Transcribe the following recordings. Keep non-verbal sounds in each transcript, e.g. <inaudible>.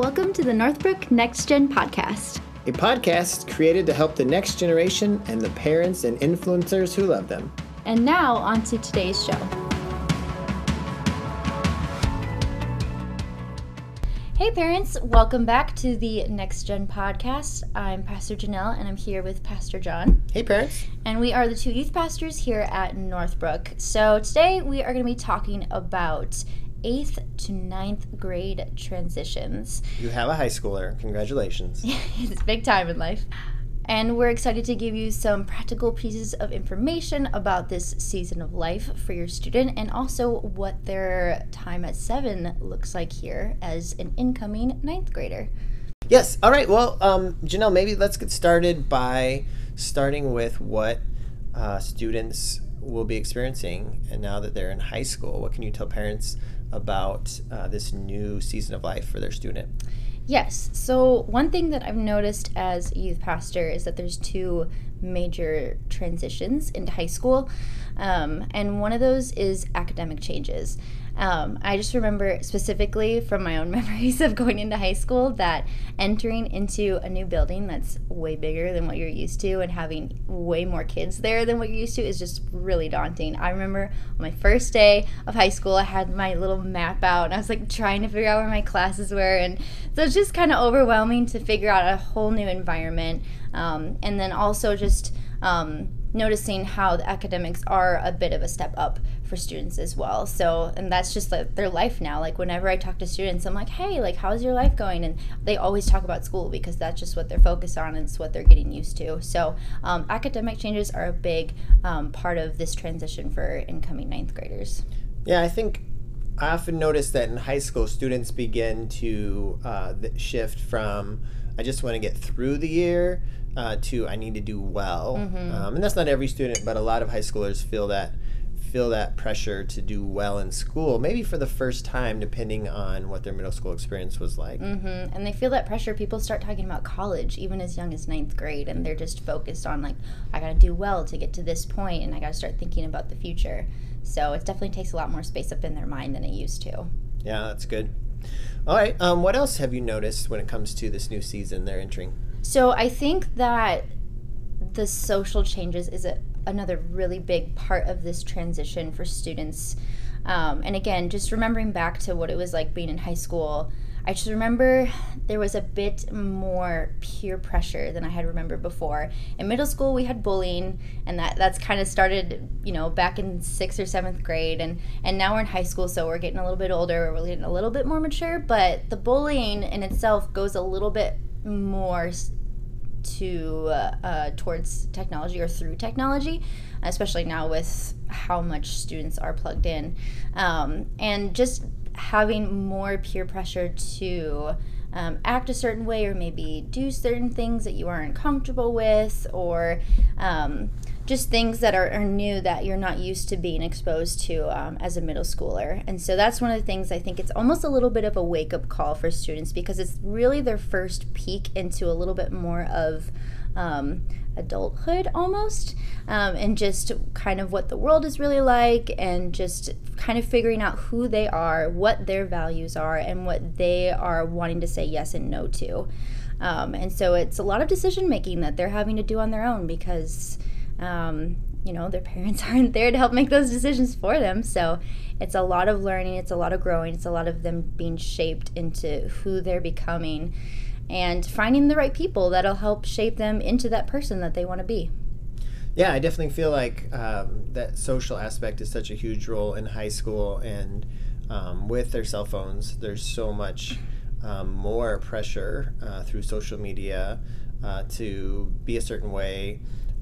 Welcome to the Northbrook Next Gen podcast, a podcast created to help the next generation and the parents and influencers who love them. And now, on to today's show. Hey, parents, welcome back to the Next Gen podcast. I'm Pastor Janelle, and I'm here with Pastor John. Hey, parents. And we are the two youth pastors here at Northbrook. So today we are going to be talking about eighth to ninth grade transitions. You have a high schooler. Congratulations. <laughs> it's big time in life. And we're excited to give you some practical pieces of information about this season of life for your student and also what their time at seven looks like here as an incoming ninth grader. Yes. All right. Well, um, Janelle, maybe let's get started by starting with what uh, students will be experiencing and now that they're in high school. What can you tell parents about uh, this new season of life for their student? Yes. So, one thing that I've noticed as a youth pastor is that there's two major transitions into high school. Um, and one of those is academic changes. Um, I just remember specifically from my own <laughs> memories of going into high school that entering into a new building that's way bigger than what you're used to and having way more kids there than what you're used to is just really daunting. I remember on my first day of high school, I had my little map out and I was like trying to figure out where my classes were. And so it's just kind of overwhelming to figure out a whole new environment. Um, and then also just um, noticing how the academics are a bit of a step up for students as well. So, and that's just like their life now. Like whenever I talk to students, I'm like, "Hey, like how's your life going?" And they always talk about school because that's just what they're focused on and it's what they're getting used to. So, um, academic changes are a big um, part of this transition for incoming ninth graders. Yeah, I think I often notice that in high school, students begin to uh, shift from I just want to get through the year uh, to I need to do well. Mm-hmm. Um, and that's not every student, but a lot of high schoolers feel that feel that pressure to do well in school, maybe for the first time, depending on what their middle school experience was like. Mm-hmm. And they feel that pressure. People start talking about college even as young as ninth grade, and they're just focused on, like, I got to do well to get to this point, and I got to start thinking about the future. So it definitely takes a lot more space up in their mind than it used to. Yeah, that's good. All right. Um, what else have you noticed when it comes to this new season they're entering? So I think that the social changes is a, another really big part of this transition for students. Um, and again, just remembering back to what it was like being in high school, I just remember there was a bit more peer pressure than I had remembered before. In middle school, we had bullying, and that that's kind of started, you know, back in sixth or seventh grade, and and now we're in high school, so we're getting a little bit older, we're getting a little bit more mature. But the bullying in itself goes a little bit more to uh, uh, towards technology or through technology, especially now with how much students are plugged in, um, and just having more peer pressure to um, act a certain way or maybe do certain things that you aren't comfortable with or um, just things that are, are, new that you're not used to being exposed to um, as a middle schooler. And so that's one of the things I think it's almost a little bit of a wake up call for students because it's really their first peek into a little bit more of um, adulthood almost um, and just kind of what the world is really like and just kind of figuring out who they are, what their values are, and what they are wanting to say yes and no to. Um, and so it's a lot of decision making that they're having to do on their own because um, you know, their <laughs> parents aren't there to help make those decisions for them. So it's a lot of learning, it's a lot of growing, it's a lot of them being shaped into who they're becoming and finding the right people that'll help shape them into that person that they want to be. Yeah, I definitely feel like um, that social aspect is such a huge role in high school, and um, with their cell phones, there's so much um, more pressure uh, through social media uh, to be a certain way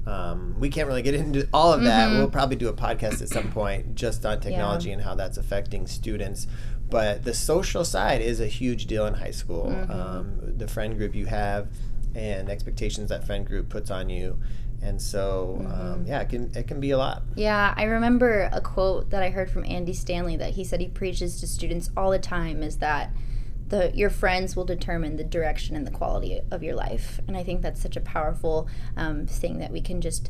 um, we can't really get into all of that. Mm-hmm. We'll probably do a podcast at some point just on technology yeah. and how that's affecting students. But the social side is a huge deal in high school. Mm-hmm. Um, the friend group you have and expectations that friend group puts on you. And so, mm-hmm. um, yeah, it can it can be a lot. Yeah, I remember a quote that I heard from Andy Stanley that he said he preaches to students all the time is that the your friends will determine the direction and the quality of your life. And I think that's such a powerful um, thing that we can just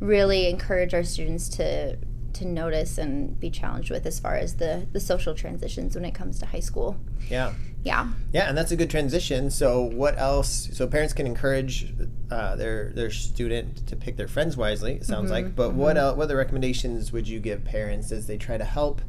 really encourage our students to to notice and be challenged with as far as the the social transitions when it comes to high school. Yeah. Yeah. Yeah, and that's a good transition. So, what else? So, parents can encourage uh, their their student to pick their friends wisely. It sounds like. But what else, what other recommendations would you give parents as they try to help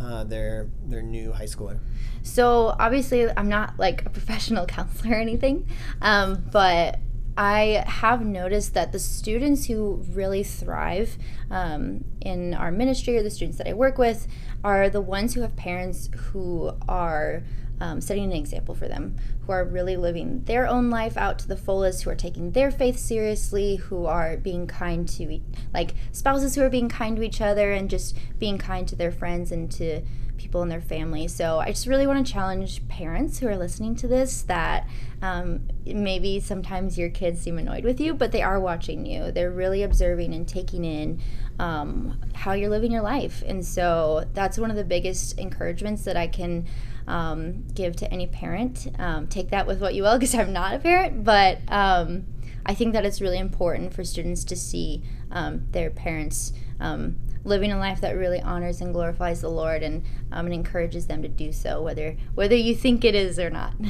uh, their their new high schooler? So obviously, I'm not like a professional <laughs> counselor or anything, um, but I have noticed that the students who really thrive um, in our ministry or the students that I work with are the ones who have parents who are um, setting an example for them, who are really living their own life out to the fullest, who are taking their faith seriously, who are being kind to, like spouses who are being kind to each other and just being kind to their friends and to people in their family. So I just really want to challenge parents who are listening to this that um, maybe sometimes your kids seem annoyed with you, but they are watching you. They're really observing and taking in um, how you're living your life. And so that's one of the biggest encouragements that I can um, give to any parent. Um, take that with what you will, because I'm not a parent, but um, I think that it's really important for students to see um, their parents um, living a life that really honors and glorifies the Lord, and, um, and encourages them to do so, whether whether you think it is or not. <laughs>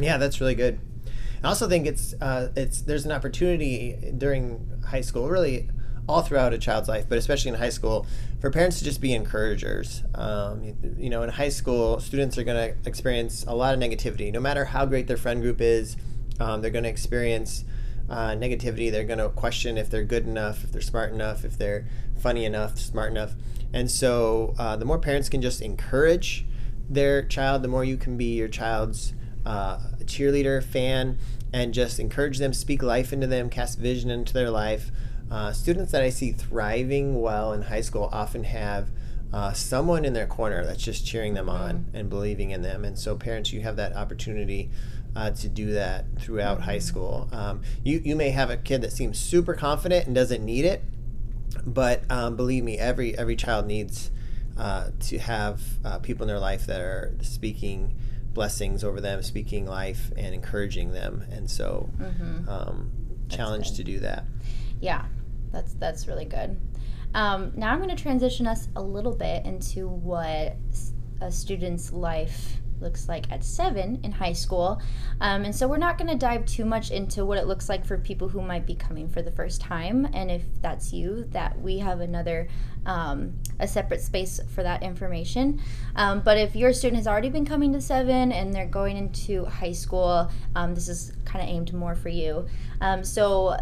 Yeah, that's really good. I also think it's uh, it's there's an opportunity during high school, really all throughout a child's life, but especially in high school, for parents to just be encouragers. Um, you, you know, in high school, students are going to experience a lot of negativity. No matter how great their friend group is, um, they're going to experience uh, negativity. They're going to question if they're good enough, if they're smart enough, if they're funny enough, smart enough. And so, uh, the more parents can just encourage their child, the more you can be your child's uh, cheerleader, fan, and just encourage them, speak life into them, cast vision into their life. Uh, students that I see thriving well in high school often have uh, someone in their corner that's just cheering them on and believing in them. And so, parents, you have that opportunity uh, to do that throughout high school. Um, you, you may have a kid that seems super confident and doesn't need it, but um, believe me, every every child needs uh, to have uh, people in their life that are speaking blessings over them, speaking life, and encouraging them. And so, um, challenged to do that. Yeah, that's that's really good. Um, now I'm going to transition us a little bit into what a student's life looks like at seven in high school. Um, and so we're not going to dive too much into what it looks like for people who might be coming for the first time. And if that's you, that we have another um, a separate space for that information. Um, but if your student has already been coming to seven and they're going into high school, um, this is kind of aimed more for you. Um, so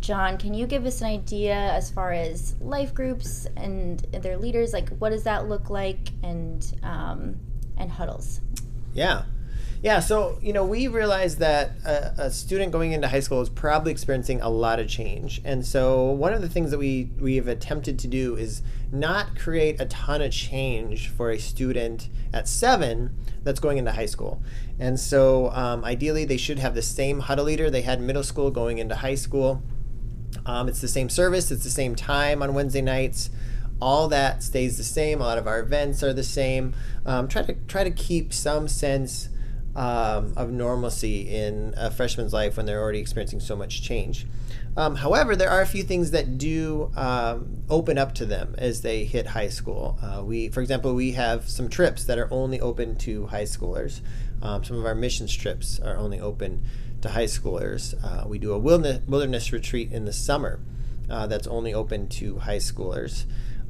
John, can you give us an idea as far as life groups and their leaders? Like, what does that look like, and um, and huddles? Yeah. Yeah, so you know, we realized that a, a student going into high school is probably experiencing a lot of change, and so one of the things that we we have attempted to do is not create a ton of change for a student at seven that's going into high school, and so um, ideally they should have the same huddle leader they had in middle school going into high school. Um, it's the same service, it's the same time on Wednesday nights. All that stays the same. A lot of our events are the same. Um, try to try to keep some sense um, of normalcy in a freshman's life when they're already experiencing so much change. Um, however, there are a few things that do um, open up to them as they hit high school. Uh, we, for example, we have some trips that are only open to high schoolers. Um, some of our missions trips are only open to high schoolers. Uh, we do a wilderness, retreat in the summer uh, that's only open to high schoolers.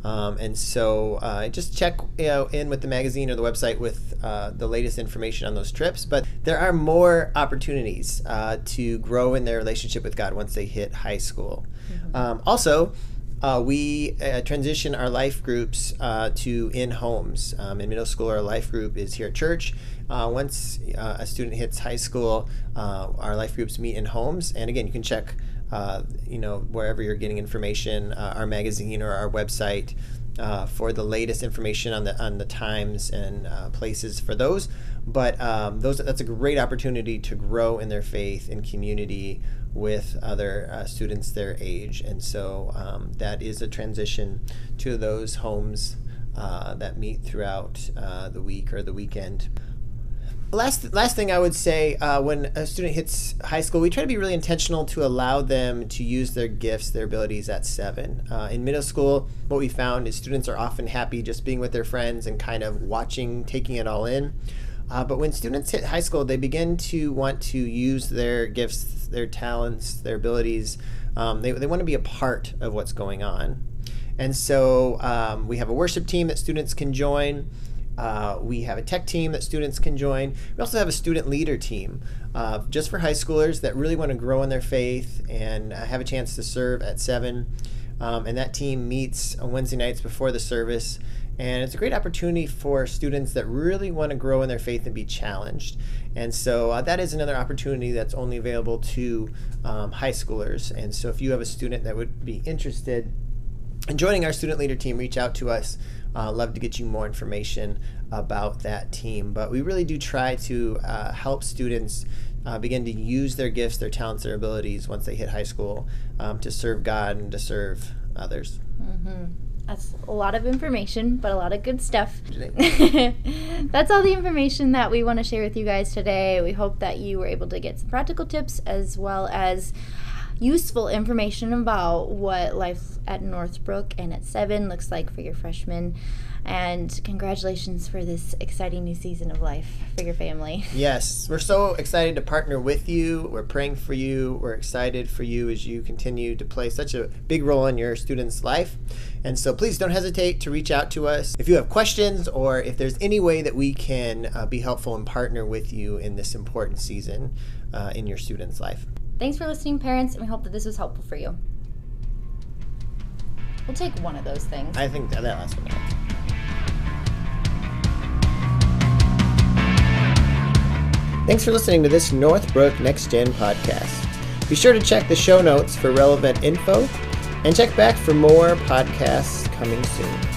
Um, and so uh, just check you know, in with the magazine or the website with uh, the latest information on those trips. But there are more opportunities uh, to grow in their relationship with God once they hit high school. Um, also, uh, we uh, transition our life groups uh, to in homes. Um, in middle school, our life group is here at church. Uh, once uh, a student hits high school, uh, our life groups meet in homes. And again, you can check, uh, you know, wherever you're getting information, uh, our magazine or our website. Uh, for the latest information on the on the times and uh, places for those, but um, those that's a great opportunity to grow in their faith and community with other uh, students their age, and so um, that is a transition to those homes uh, that meet throughout uh, the week or the weekend. Last last thing I would say uh, when a student hits high school, we try to be really intentional to allow them to use their gifts, their abilities at seven. Uh, in middle school, what we found is students are often happy just being with their friends and kind of watching, taking it all in. Uh, but when students hit high school, they begin to want to use their gifts, their talents, their abilities. Um, they, they want to be a part of what's going on. And so um, we have a worship team that students can join. Uh, we have a tech team that students can join. We also have a student leader team uh, just for high schoolers that really want to grow in their faith and uh, have a chance to serve at seven. Um, and that team meets on Wednesday nights before the service. And it's a great opportunity for students that really want to grow in their faith and be challenged. And so uh, that is another opportunity that's only available to um, high schoolers. And so if you have a student that would be interested in joining our student leader team, reach out to us. Uh, love to get you more information about that team. But we really do try to uh, help students uh, begin to use their gifts, their talents, their abilities once they hit high school um, to serve God and to serve others. Mm-hmm. That's a lot of information, but a lot of good stuff. <laughs> That's all the information that we want to share with you guys today. We hope that you were able to get some practical tips as well as useful information about what life at Northbrook and at Seven looks like for your freshmen. And congratulations for this exciting new season of life for your family. <laughs> Yes, we're so excited to partner with you. We're praying for you. We're excited for you as you continue to play such a big role in your students' life. And so please don't hesitate to reach out to us if you have questions or if there's any way that we can uh, be helpful and partner with you in this important season uh, in your students' life. Thanks for listening, parents, and we hope that this was helpful for you. We'll take one of those things. I think that, last one. Thanks for listening to this Northbrook Next Gen podcast. Be sure to check the show notes for relevant info and check back for more podcasts coming soon.